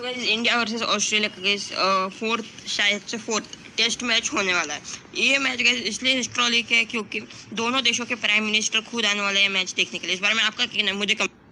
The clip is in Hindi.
तो गाइस इंडिया वर्सेस ऑस्ट्रेलिया का गाइस फोर्थ शायद से फोर्थ टेस्ट मैच होने वाला है। ये मैच गाइस इसलिए हिस्ट्रॉलिक है क्योंकि दोनों देशों के प्राइम मिनिस्टर खुद आने वाले हैं मैच देखने के लिए। इस बारे में आपका कहना है? मुझे कम